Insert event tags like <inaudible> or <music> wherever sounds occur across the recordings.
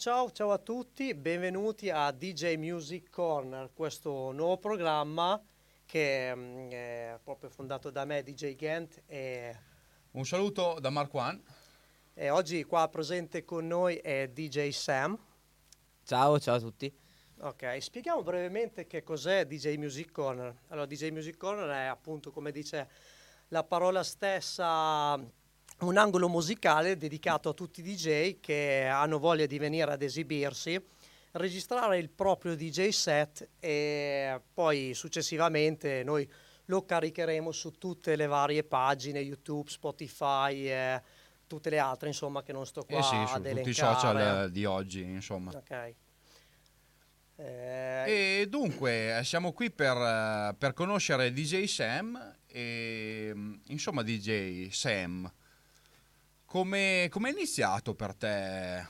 Ciao ciao a tutti, benvenuti a DJ Music Corner, questo nuovo programma che mm, è proprio fondato da me, DJ Gent, e, Un saluto da Marco One. e oggi qua presente con noi è DJ Sam. Ciao, ciao a tutti. Ok, spieghiamo brevemente che cos'è DJ Music Corner. Allora, DJ Music Corner è appunto, come dice la parola stessa, un angolo musicale dedicato a tutti i DJ che hanno voglia di venire ad esibirsi, registrare il proprio DJ set e poi successivamente noi lo caricheremo su tutte le varie pagine, YouTube, Spotify e tutte le altre, insomma, che non sto qua Eh sì, ad su tutti i social eh, di oggi, insomma. Ok. Eh, E dunque, eh, siamo qui per, eh, per conoscere DJ Sam e mm, insomma DJ Sam. Come come è iniziato per te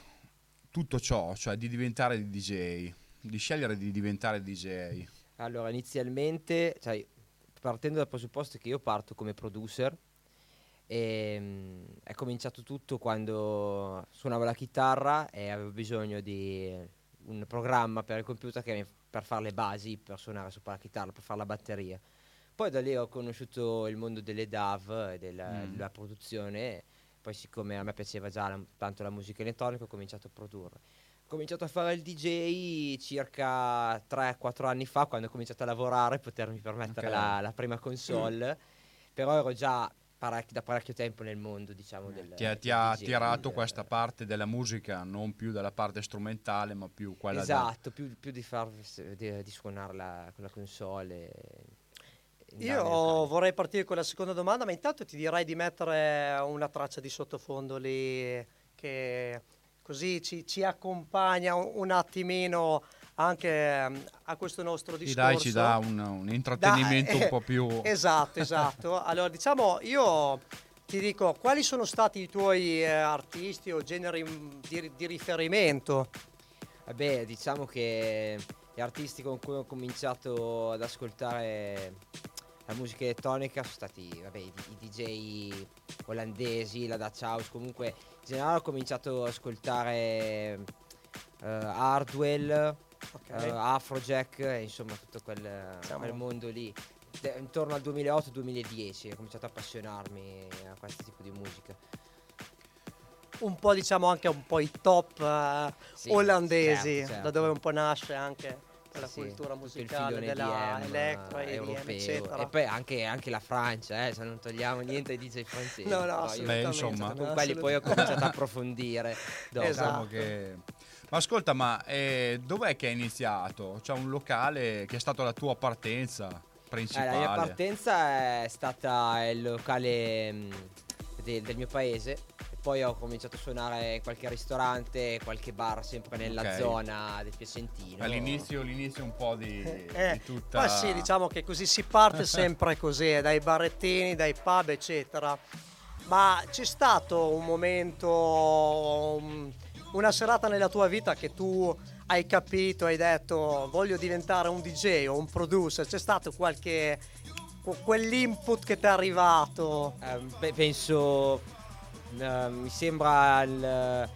tutto ciò, cioè di diventare DJ, di scegliere di diventare DJ? Allora, inizialmente, cioè, partendo dal presupposto che io parto come producer, ehm, è cominciato tutto quando suonavo la chitarra e avevo bisogno di un programma per il computer che mi- per fare le basi, per suonare sopra la chitarra, per fare la batteria. Poi da lì ho conosciuto il mondo delle DAV e della, Mm. della produzione, poi siccome a me piaceva già la- tanto la musica elettronica ho cominciato a produrre. Ho cominciato a fare il DJ circa 3-4 anni fa, quando ho cominciato a lavorare, potermi permettere Ok. la, la prima console, però ero già parecchi- da parecchio tempo nel mondo, diciamo, del Ti ha, del ti ha DJ, attirato del- questa parte della musica, non più dalla parte strumentale, ma più quella Esatto, più, più di, far, di, di suonare la, con la console. Io vorrei partire con la seconda domanda, ma intanto ti direi di mettere una traccia di sottofondo lì che così ci, ci accompagna un, un attimino anche a questo nostro discorso. dai, ci dà un, un intrattenimento Da- un po' più... Esatto, <laughs> esatto. Allora, diciamo, io ti dico, quali sono stati i tuoi eh, artisti o generi di, di riferimento? Vabbè, diciamo che gli artisti con cui ho cominciato ad ascoltare la musica elettronica sono stati vabbè, i, i DJ olandesi, la Dutch House, comunque in generale ho cominciato ad ascoltare eh, Hardwell, Ok. eh, Afrojack, insomma tutto quel, quel mondo lì. De- intorno al 2008-2010 ho cominciato a appassionarmi a questo tipo di musica. un po' diciamo anche un po' i top eh, Sì, olandesi, certo, certo. da dove un po' nasce anche quella Sì, cultura musicale della electro, eh, europeo. eccetera. E poi anche, anche la Francia, eh, se non togliamo niente ai DJ francesi. No, no, assolutamente. insomma. con quelli poi ho cominciato a approfondire. <laughs> dopo. Esatto. Diciamo che... Ma ascolta, ma eh, dov'è che hai iniziato? C'è un locale che è stato la tua partenza Eh, principale? la mia partenza è stata il locale mh, de- del mio paese. Poi ho cominciato a suonare in qualche ristorante, qualche bar, sempre nella Ok. zona del Piacentino. All'inizio, l'inizio un po' di, Eh, di tutta... Ma sì, diciamo che così si parte sempre così, eh, dai barettini, dai pub, eccetera. Ma c'è stato un momento, um, una serata nella tua vita che tu hai capito, hai detto voglio diventare un DJ o un producer? C'è stato qualche que- quell'input che ti è arrivato? Eh, beh, penso, eh, mi sembra il...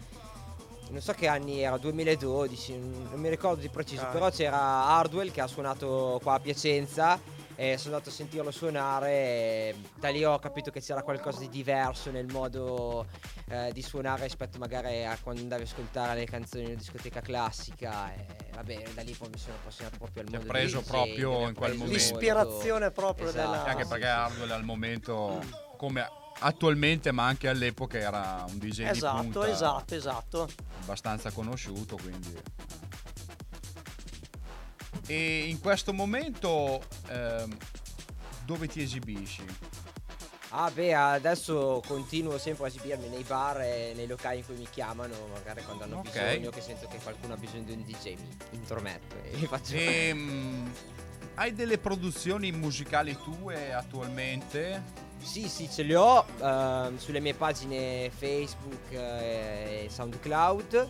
Non so che anni era, 2012, non mi ricordo di preciso, Ah. però c'era Hardwell che ha suonato qua a Piacenza e sono andato a sentirlo suonare e da lì ho capito che c'era qualcosa di diverso nel modo eh, di suonare rispetto magari a quando andavi a ascoltare le canzoni in discoteca classica e vabbè da lì poi mi sono appassionato proprio al Ti ha mondo preso del DJ, proprio in quel preso momento. L'ispirazione proprio Esatto. della... Anche perché Hardwell al momento, come attualmente, ma anche all'epoca, era un DJ di Esatto, punta esatto, esatto. abbastanza conosciuto, quindi... E in questo momento ehm, dove ti esibisci? Ah beh, adesso continuo sempre a esibirmi nei bar e nei locali in cui mi chiamano, magari quando hanno Ok. bisogno, che sento che qualcuno ha bisogno di un DJ, mi intrometto e <laughs> faccio... Ehm, hai delle produzioni musicali tue attualmente? Sì, sì, ce le ho ehm, sulle mie pagine Facebook eh, e SoundCloud,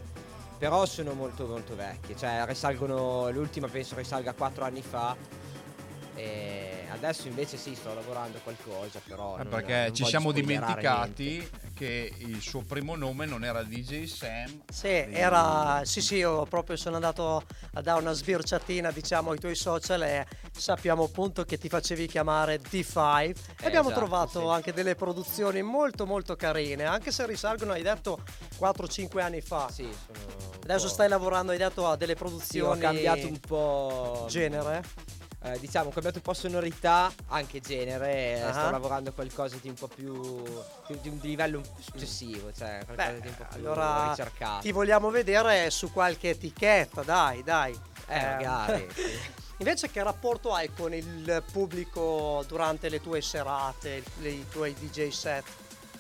però sono molto molto vecchie, cioè risalgono, l'ultima penso risalga 4 anni fa e adesso invece sì, sto lavorando a qualcosa, però... Eh, perché non ci siamo dimenticati niente. che il suo primo nome non era DJ Sam. Sì, era, sì, sì, io proprio sono andato a dare una sbirciatina, diciamo, ai tuoi social e sappiamo appunto che ti facevi chiamare D5 e abbiamo esatto, trovato sì. anche delle produzioni molto molto carine, anche se risalgono, hai detto, 4-5 anni fa. Sì, sono Adesso po'- stai lavorando, hai detto, a delle Sì, ho produzioni cambiato un po'... genere. Eh, diciamo, ho cambiato un po' sonorità, anche genere, eh, Ah. sto lavorando qualcosa di un po' più... di, di un livello successivo, cioè qualcosa Beh, di un po' più allora ricercato. ti vogliamo vedere su qualche etichetta, dai, dai. Eh, magari, sì. <laughs> Invece che rapporto hai con il pubblico durante le tue serate, le- i tuoi DJ set?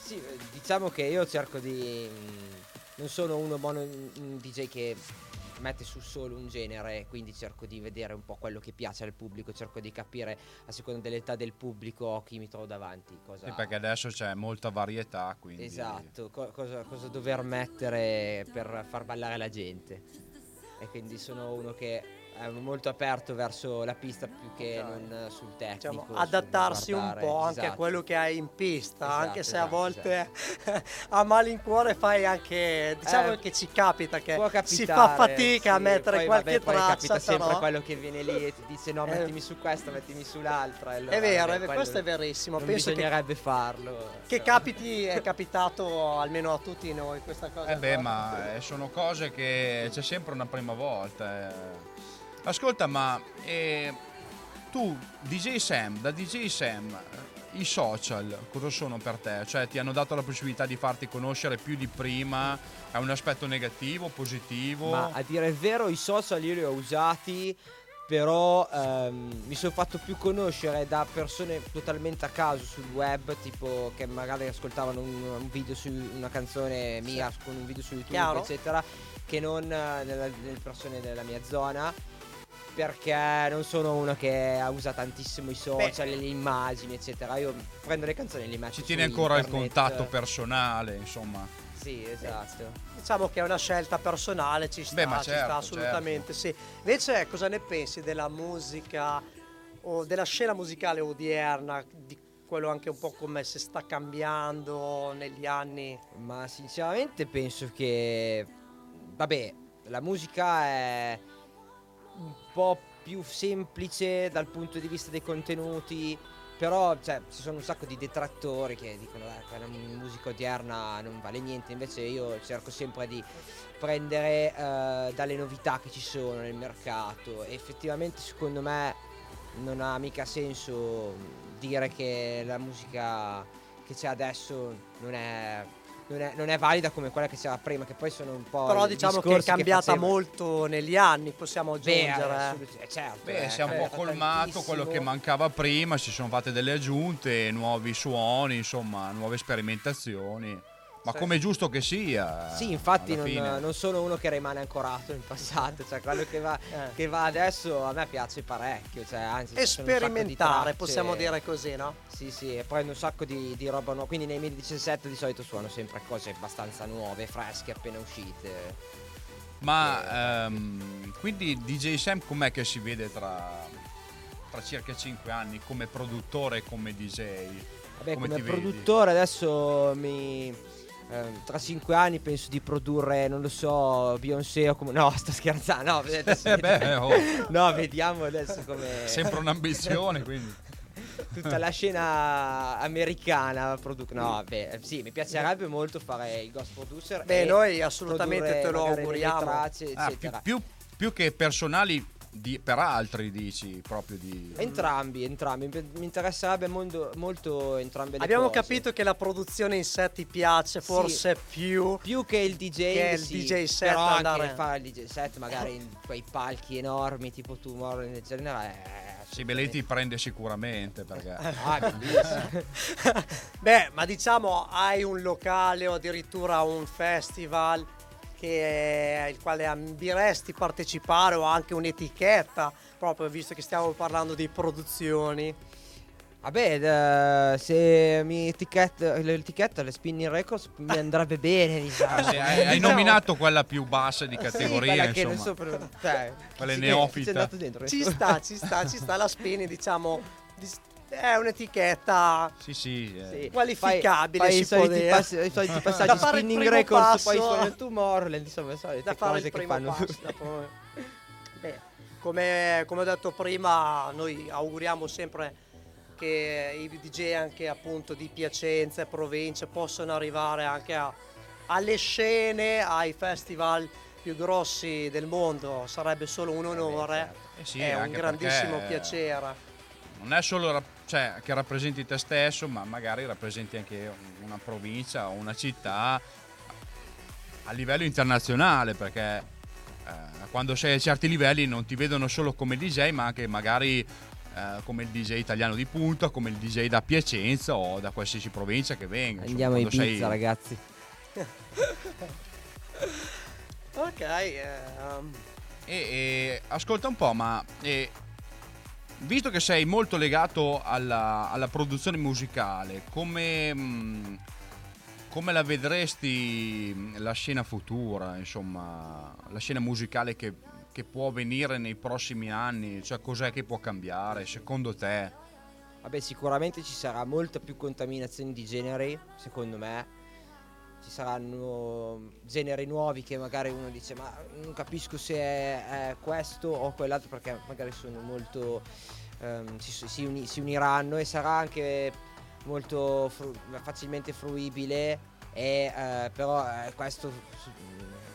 Sì, eh, diciamo che io cerco di. mm, Non sono uno mono, un DJ che mette su solo un genere, quindi cerco di vedere un po' quello che piace al pubblico, cerco di capire a seconda dell'età del pubblico chi mi trovo davanti. Cosa... Sì, perché adesso c'è molta varietà, quindi... Esatto, co- cosa, cosa dover mettere per far ballare la gente. E quindi sono uno che molto aperto verso la pista più che non sul tecnico. Diciamo, adattarsi un po' anche a Esatto. quello che hai in pista, Esatto, anche se a esatto, volte <laughs> a malincuore fai anche, diciamo Eh, che ci capita che Può si fa capitare, fatica a sì, mettere poi, qualche vabbè, poi traccia, capita sempre quello che viene lì e ti dice no, Eh. mettimi su questa, mettimi sull'altra. allora, è vero, vabbè, questo è verissimo, Non penso che, bisognerebbe farlo. che capiti, è capitato almeno a tutti noi questa cosa. Eh beh, qua. ma eh, sono cose che c'è sempre una prima volta. eh. Ascolta, ma eh, tu, DJ Sam, da DJ Sam, eh, i social cosa sono per te? Cioè ti hanno dato la possibilità di farti conoscere più di prima? È un aspetto negativo, positivo? Ma a dire il vero, i social io li ho usati, però ehm, mi sono fatto più conoscere da persone totalmente a caso sul web, tipo che magari ascoltavano un, un video su una canzone mia con un video su YouTube, Chiaro. eccetera, che non eh, nella- nelle persone della mia zona. Perché non sono uno che usa tantissimo i social, le immagini, eccetera. Io prendo le canzoni e le metto Ci su tieni ancora il internet. contatto personale, insomma. Sì, esatto. Diciamo che è una scelta personale, ci sta, Beh, ma ci certo, sta assolutamente, sì. Invece cosa ne pensi della musica o della scena musicale odierna, di quello anche un po' come si sta cambiando negli anni? Ma sinceramente penso che, vabbè, la musica è un po' più semplice dal punto di vista dei contenuti, però cioè, ci sono un sacco di detrattori che dicono "Eh, che la mu- musica odierna non vale niente, invece io cerco sempre di prendere eh, dalle novità che ci sono nel mercato. E effettivamente secondo me non ha mica senso dire che la musica che c'è adesso non è, non è, non è valida come quella che c'era prima, che poi sono un po'. Però diciamo che è cambiata facevo. molto negli anni, possiamo Beh, aggiungere. assolut- eh, certo, Beh, eh, si è un po' cambiata colmato quello che tantissimo. mancava prima, ci sono fatte delle aggiunte, nuovi suoni, insomma, nuove sperimentazioni. Ma Sì. come è giusto che sia. Sì, infatti non, non sono uno che rimane ancorato nel passato, cioè quello che va, <laughs> Eh. che va adesso a me piace parecchio, cioè anzi di Sperimentare, tracce- possiamo dire così, no? Sì, sì, e prendo un sacco di, di roba nuova, quindi nei miei 17 di solito suono sempre cose abbastanza nuove, fresche, appena uscite. Ma ehm, quindi DJ Sam com'è che si vede tra, tra circa 5 anni come produttore e come DJ? Vabbè, Come come, ti vedi? produttore adesso mi... ehm, tra cinque anni penso di produrre, non lo so, Beyoncé o come... No, <laughs> sto scherzando, no, adesso Eh beh, oh. no vediamo adesso come... Sempre un'ambizione, quindi. <laughs> Tutta la scena americana produ- No, beh, sì, mi piacerebbe molto fare il ghost producer. Beh, e noi assolutamente te lo auguriamo. Tracce, Ah, più, più- più che personali di- per altri, dici, proprio di... Entrambi, entrambi. Mi interesserebbe molto, molto entrambe le Abbiamo cose. capito che la produzione in sé ti piace Sì. forse più. più che il DJ Che il sì, DJ set però anche andare- fare il DJ set magari in quei palchi enormi tipo Tomorrow del genere è Sì, beh, lei ti prende sicuramente perché... <laughs> ah, bellissimo. <laughs> Beh, ma diciamo hai un locale o addirittura un festival che, il quale ambiresti partecipare o anche un'etichetta, proprio visto che stiamo parlando di produzioni. Vabbè, eh, se mi etichetta l'etichetta le Spinning Records mi andrebbe bene, diciamo. Ah, sì, hai, hai Diciamo- nominato quella più bassa di Sì, categoria, che non insomma. so per- cioè, Quelle dentro? Ci sta, ci sta, ci sta la Spini, diciamo dis- è un'etichetta Sì, sì. eh. Sì. qualificabile, fai, si fai può i soliti, passi- i soliti <laughs> Da passaggi fare il spinning primo records poi il Tomorrowland insomma le solite da fare cose il che primo fanno passo. dopo- <laughs> Beh, come, come ho detto prima, noi auguriamo sempre che i DJ anche appunto di Piacenza e province possano arrivare anche a- alle scene, ai festival più grossi del mondo. Sarebbe solo un onore, Eh sì, è un grandissimo perché piacere. Non è solo rap- cioè, che rappresenti te stesso, ma magari rappresenti anche una provincia o una città a livello internazionale, perché eh, quando sei a certi livelli non ti vedono solo come DJ, ma anche magari eh, come il DJ italiano di punta, come il DJ da Piacenza o da qualsiasi provincia che venga. andiamo a quando sei- ragazzi <laughs> Ok, ehm, E, e ascolta un po', ma eh, visto che sei molto legato alla, alla produzione musicale, come, mh, come la vedresti mh, la scena futura, insomma, la scena musicale che, che può venire nei prossimi anni? Cioè, cos'è che può cambiare secondo te? Vabbè, sicuramente ci sarà molta più contaminazione di generi, secondo me. Ci saranno generi nuovi che magari uno dice ma non capisco se è, è questo o quell'altro perché magari sono molto... ehm, si, si uni- si uniranno e sarà anche molto fru- facilmente fruibile e eh, però eh, questo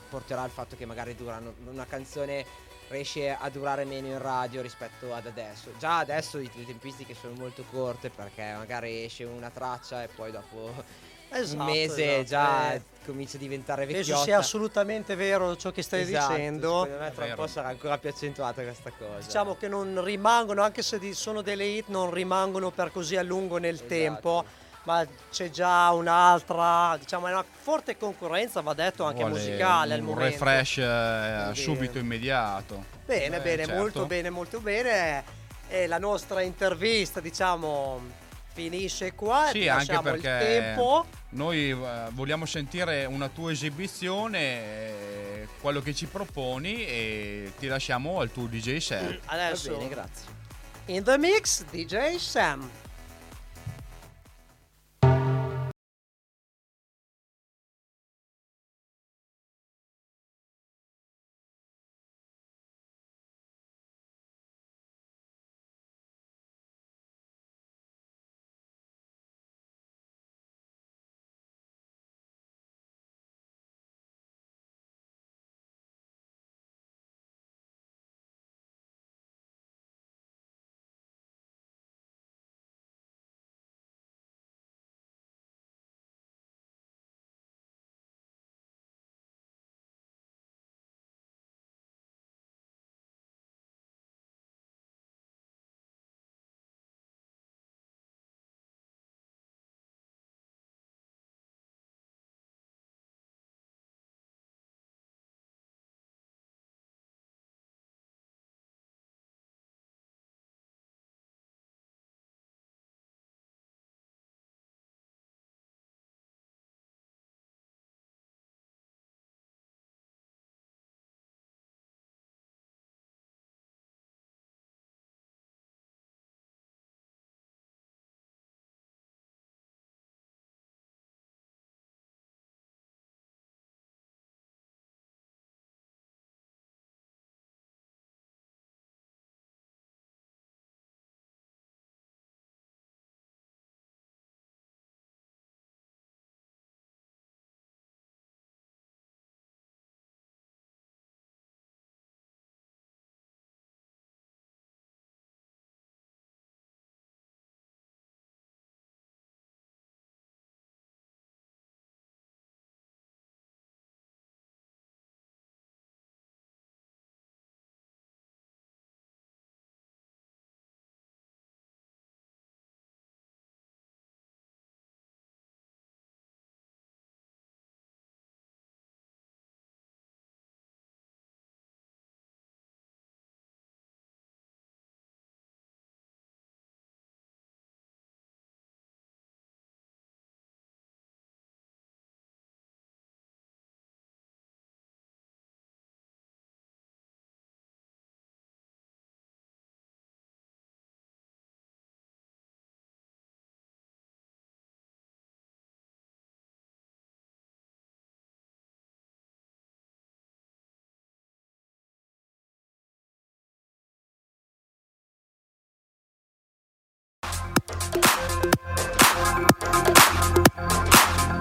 porterà al fatto che magari durano una canzone riesce a durare meno in radio rispetto ad adesso. Già adesso le tempistiche sono molto corte perché magari esce una traccia e poi dopo esatto, un mese esatto, già eh, comincia a diventare penso vecchiotta. sia assolutamente vero ciò che stai Esatto, dicendo. Secondo me tra un po' sarà ancora più accentuata questa cosa. Diciamo che non rimangono, anche se sono delle hit, non rimangono per così a lungo nel Esatto. tempo, ma c'è già un'altra, diciamo, è una forte concorrenza, va detto, anche Vuole musicale al un momento. refresh eh, subito immediato. Bene, Eh, bene, certo. molto bene, molto bene. E la nostra intervista, diciamo, finisce qua. Sì, anche lasciamo il perché tempo. noi eh, vogliamo sentire una tua esibizione, eh, quello che ci proponi e ti lasciamo al tuo DJ set. Va Adesso, bene, grazie. in the mix, DJ Sam.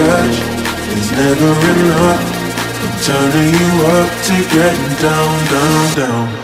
Touch is never enough. I'm turning you up to getting down, down, down.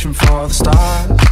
from for the stars.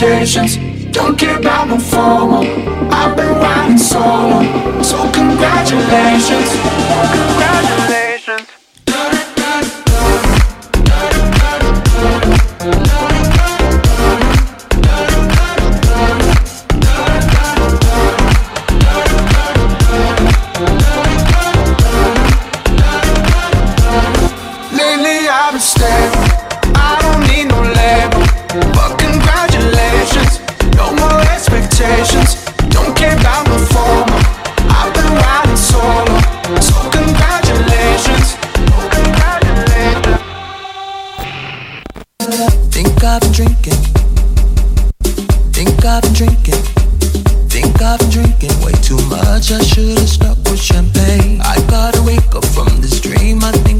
expectations. Don't care about no formal. I've been riding solo, so congratulations. Congratulations. I've been drinking. Think I've been drinking way too much. I should have stuck with champagne. I gotta wake up from this dream. I think.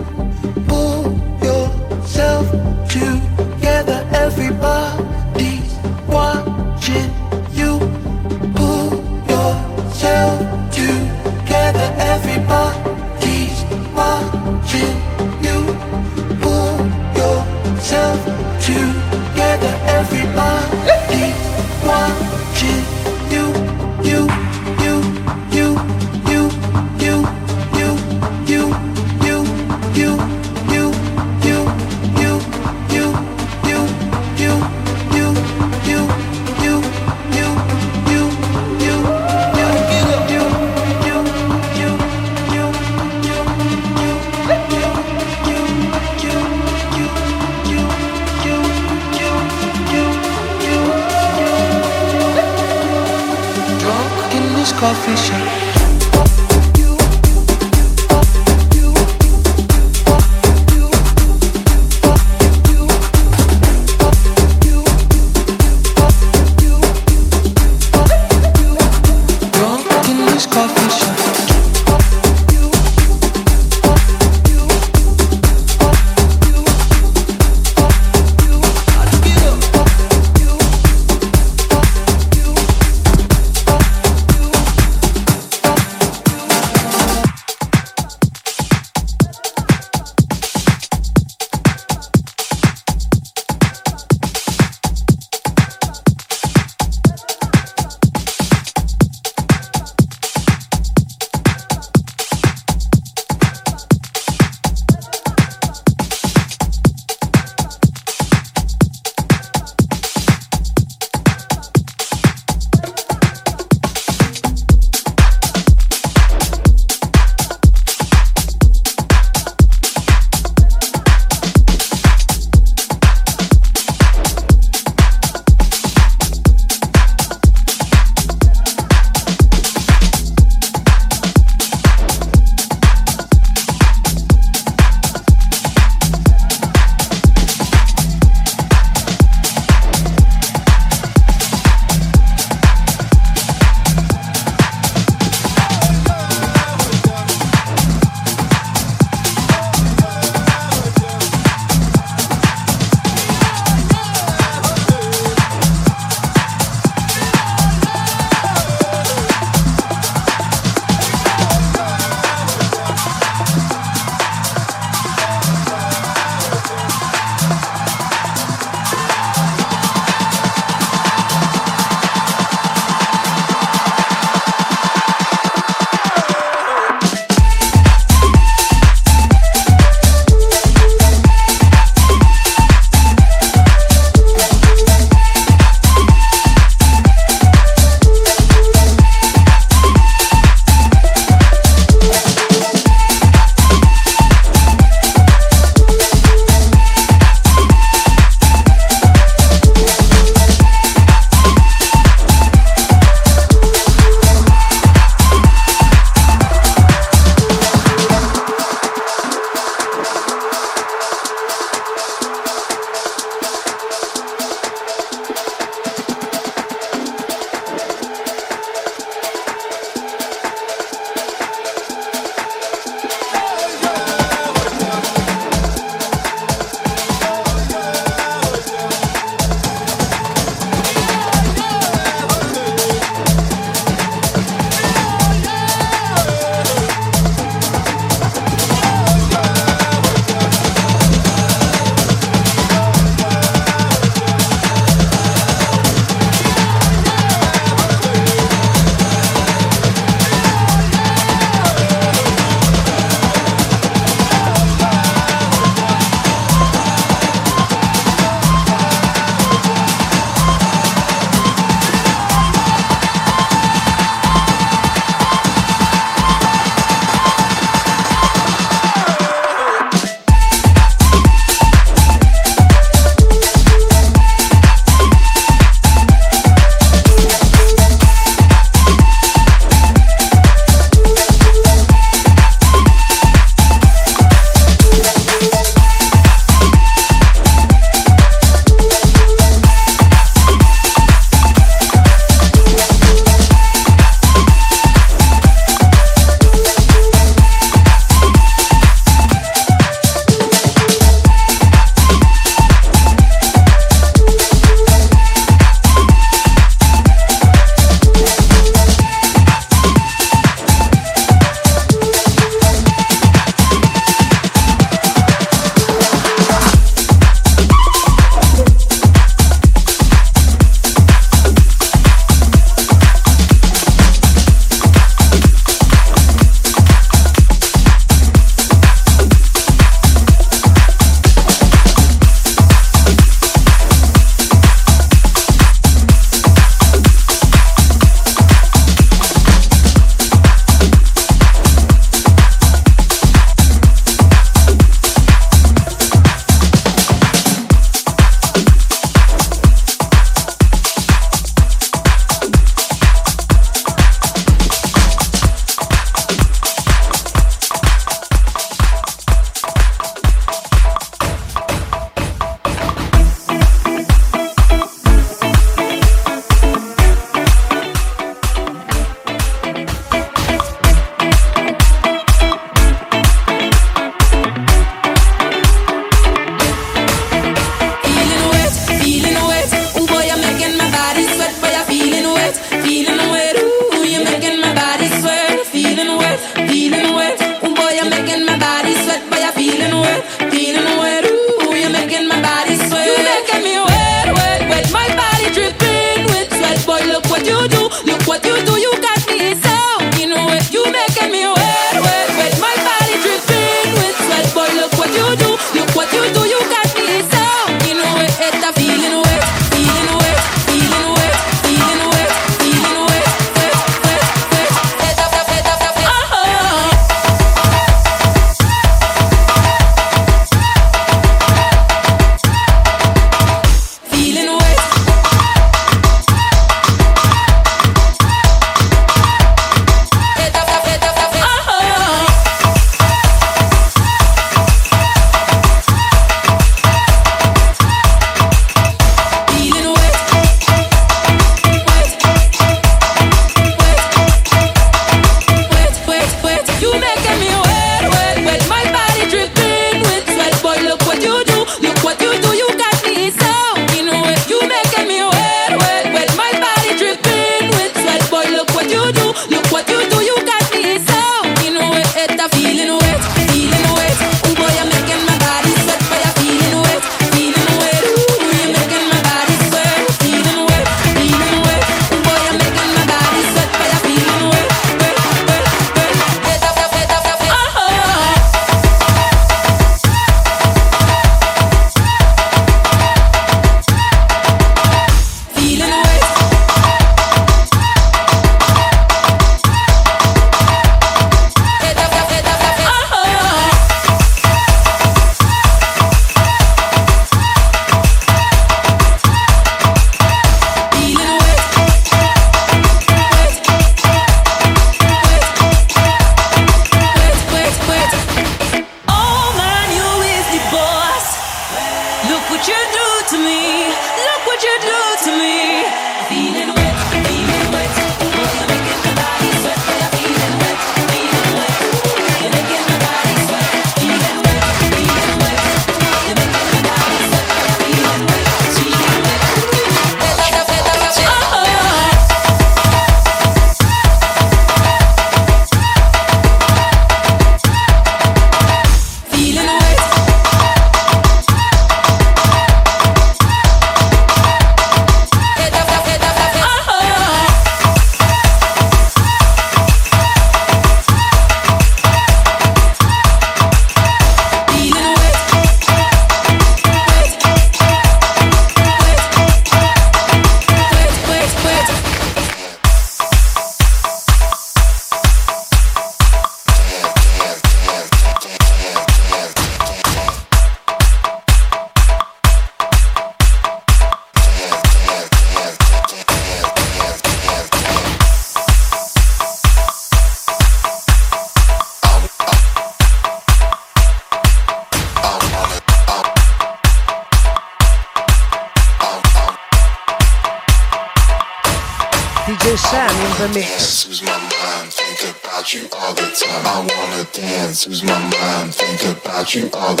watching all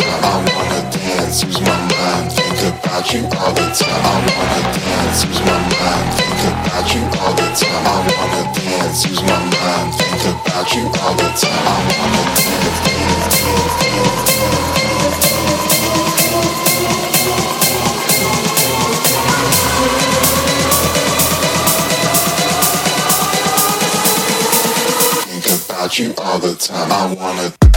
I wanna dance, use my mind, think about you all the time. I wanna dance, use my mind, think about you all the time. I wanna dance, use my mind, think about you all the time. I wanna dance, dance, dance, dance, dance, dance. Think about you all the time. I wanna.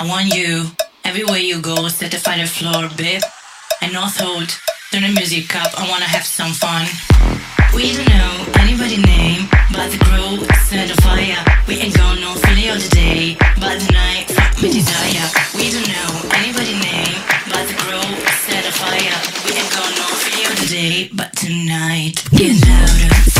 I want you, everywhere you go, set the fire floor, babe. And not hold, turn the music up, I wanna have some fun. We don't know anybody's name, but the crew set the fire. We ain't got no feeling of the day, but the night fuck me desire. We don't know anybody's name, but the crew set the fire. We ain't got no feeling of the day, but tonight get louder.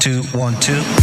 two one two.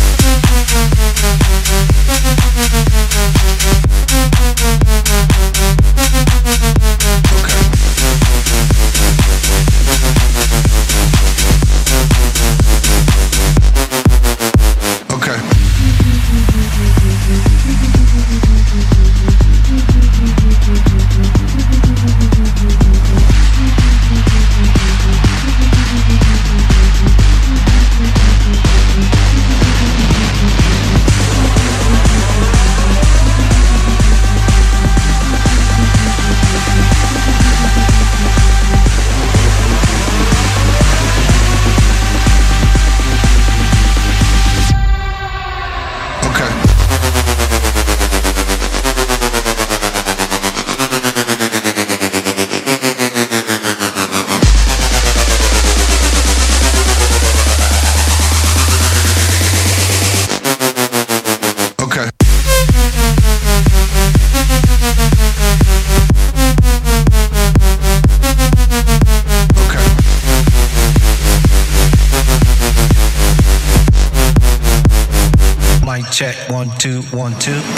Two one two.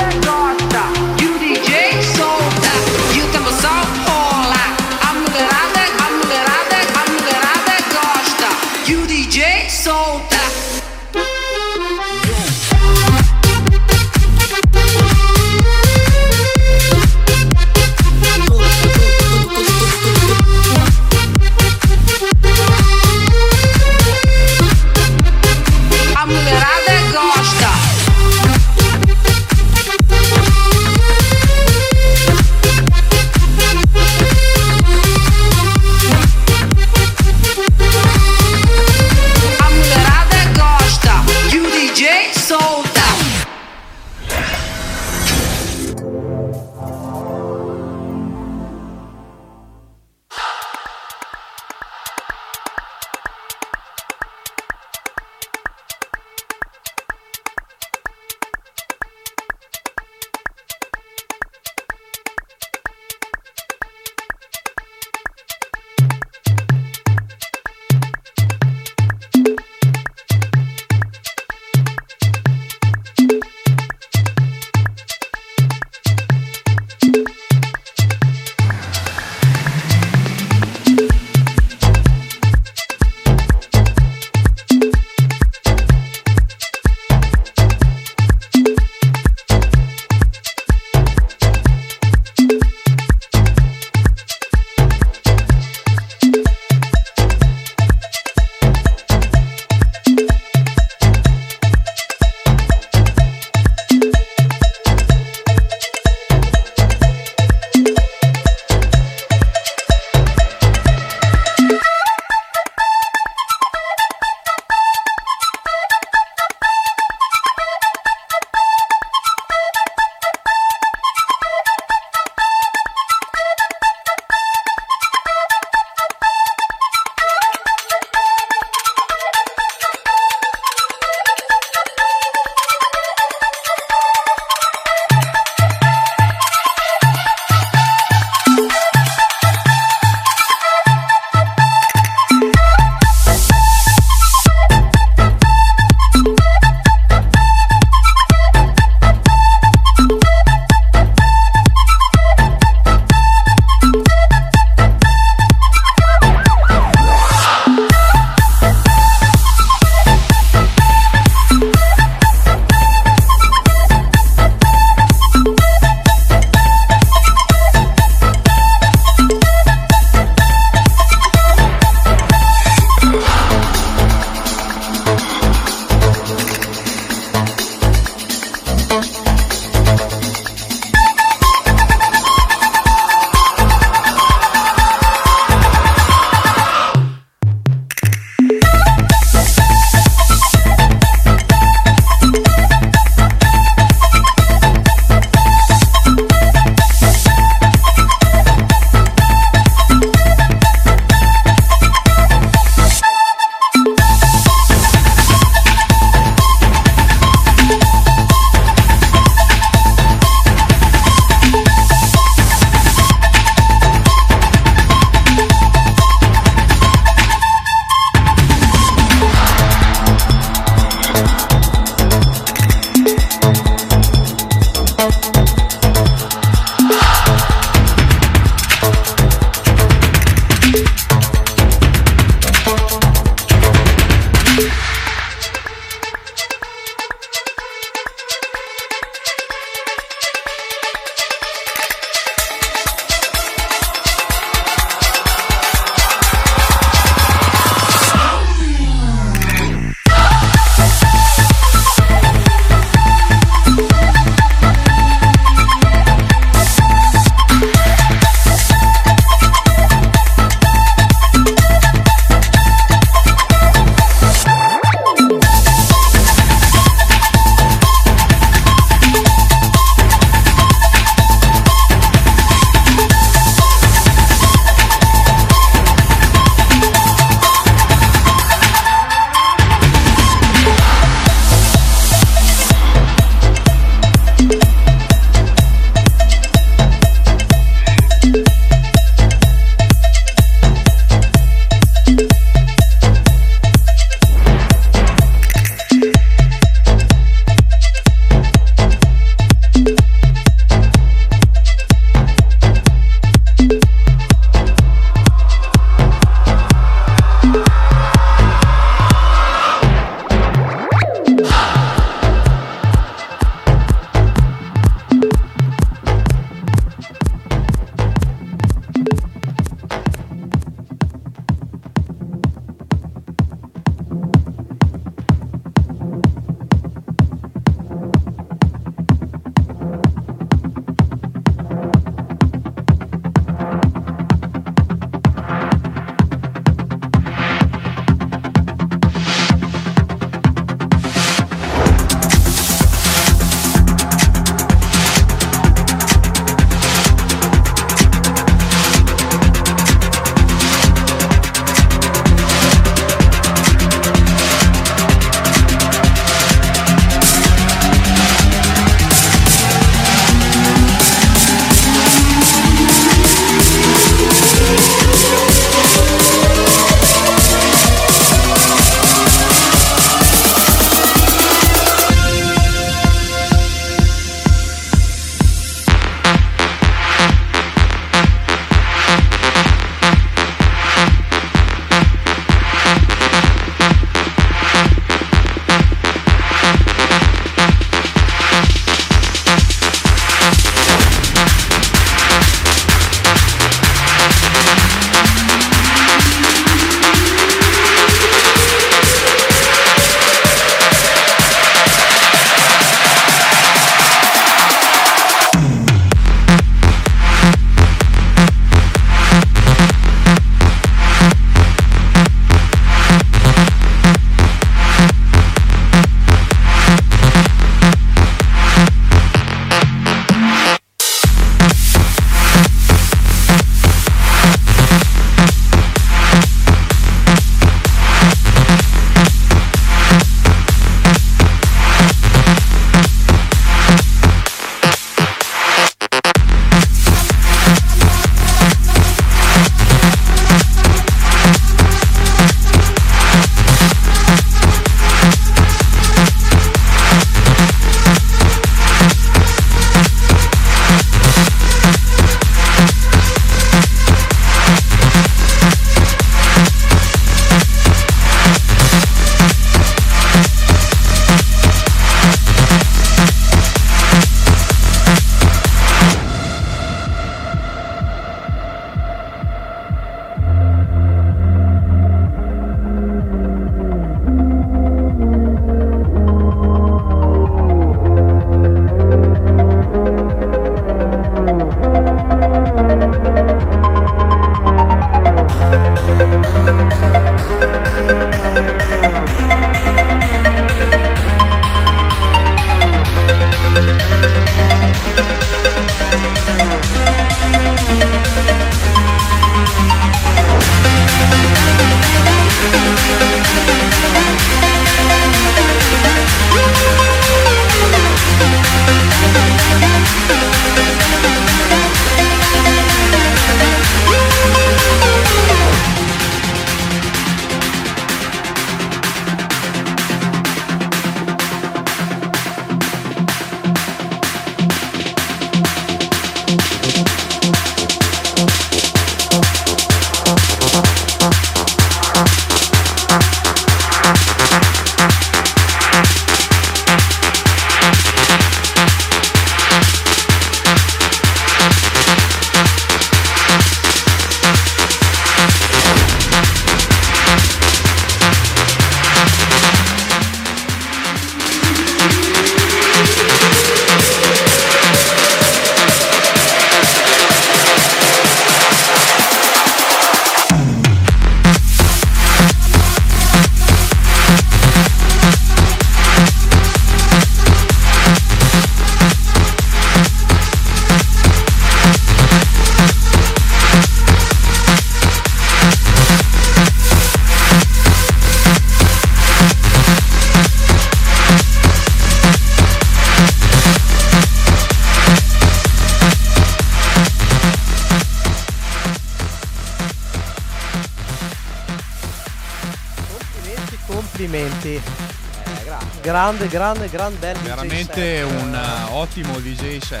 Grande, grande, gran bel DJ Veramente set. un eh, ottimo DJ set,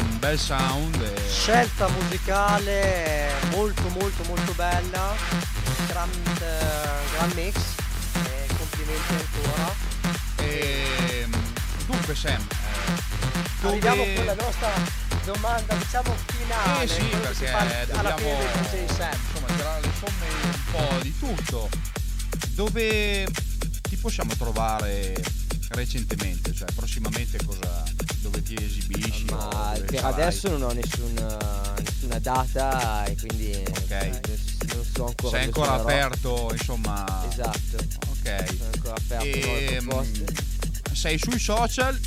un bel sound. e- Scelta musicale molto molto molto bella, gran, eh, gran mix, e complimenti ancora. E, dunque Sam, eh, dove- Arriviamo con la nostra domanda diciamo finale. Eh sì, perché fa alla fine dobbiamo del DJ set. insomma, tirare le somme un po' di tutto. Dove ti possiamo trovare recentemente? Cioè, prossimamente cosa, dove ti esibisci? Ma per sarai? adesso non ho nessuna, nessuna data e quindi eh, non, so ancora. Sei ancora aperto, insomma. Esatto. Ok. Sono ancora aperto Ehm, proposte. sei sui social?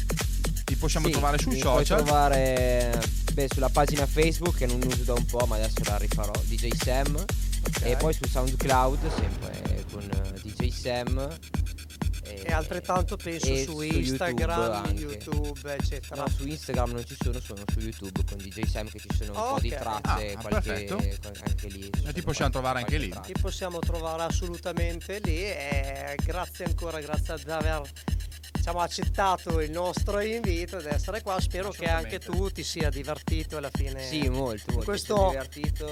Ti possiamo Sì, trovare sui social? trovare beh, sulla pagina Facebook che non uso da un po', ma adesso la rifarò, DJ Sam. E poi su SoundCloud, sempre con eh, DJ Sam. E altrettanto penso e su YouTube Instagram, anche. YouTube, eccetera. No, su Instagram non ci sono, sono su YouTube con DJ Sam che ci sono un po' di tracce, Ah, qualche, perfetto. qual- anche lì. E ti possiamo qualche- trovare anche qualche lì. Ti possiamo trovare assolutamente lì e grazie ancora, grazie ad aver diciamo, accettato il nostro invito ad essere qua. Spero che anche tu ti sia divertito alla fine. Sì, molto, molto. Questo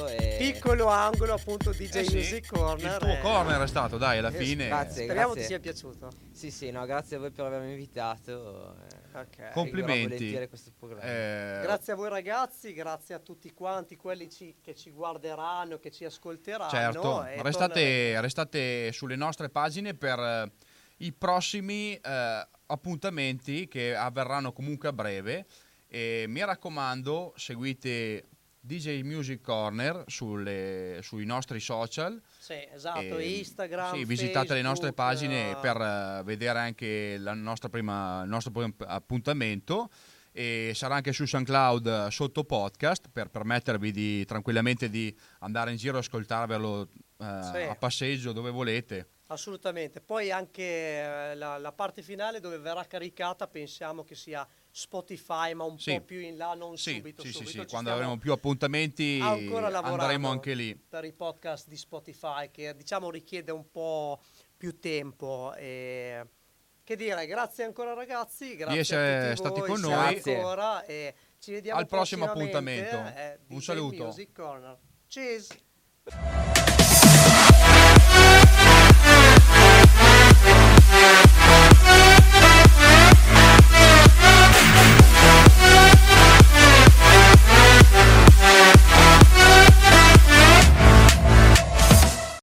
e... piccolo angolo appunto DJ Eh sì, Music Corner. Il tuo e- corner è stato, dai, alla Eh, fine. grazie. Speriamo ti sia piaciuto. Sì, sì, no, grazie a voi per avermi invitato. eh, Ok. seguirò Complimenti. Eh, Grazie a voi ragazzi, grazie a tutti quanti quelli ci- che ci guarderanno, che ci ascolteranno. Certo, e restate, restate sulle nostre pagine per eh, i prossimi eh, appuntamenti che avverranno comunque a breve. E mi raccomando, seguite DJ Music Corner sulle- sui nostri social. Sì, esatto, E, Instagram. Sì, visitate le nostre Facebook, pagine eh, per eh, vedere anche la nostra prima, il nostro primo appuntamento. E sarà anche su SoundCloud eh, sotto podcast per permettervi di, tranquillamente di andare in giro e ascoltarvelo eh, Sì. a passeggio dove volete. Assolutamente. Poi anche eh, la, la parte finale dove verrà caricata pensiamo che sia Spotify, ma un Sì. po' più in là, non Sì, subito. sì, sì, subito. sì, Ci quando avremo più appuntamenti andremo anche lì. per i podcast di Spotify che diciamo richiede un po' più tempo. E... Che dire, grazie ancora ragazzi, grazie essere a tutti stati voi, con noi. ancora e ci vediamo Al prossimo appuntamento. eh, Un saluto. Music Corner. Cheers!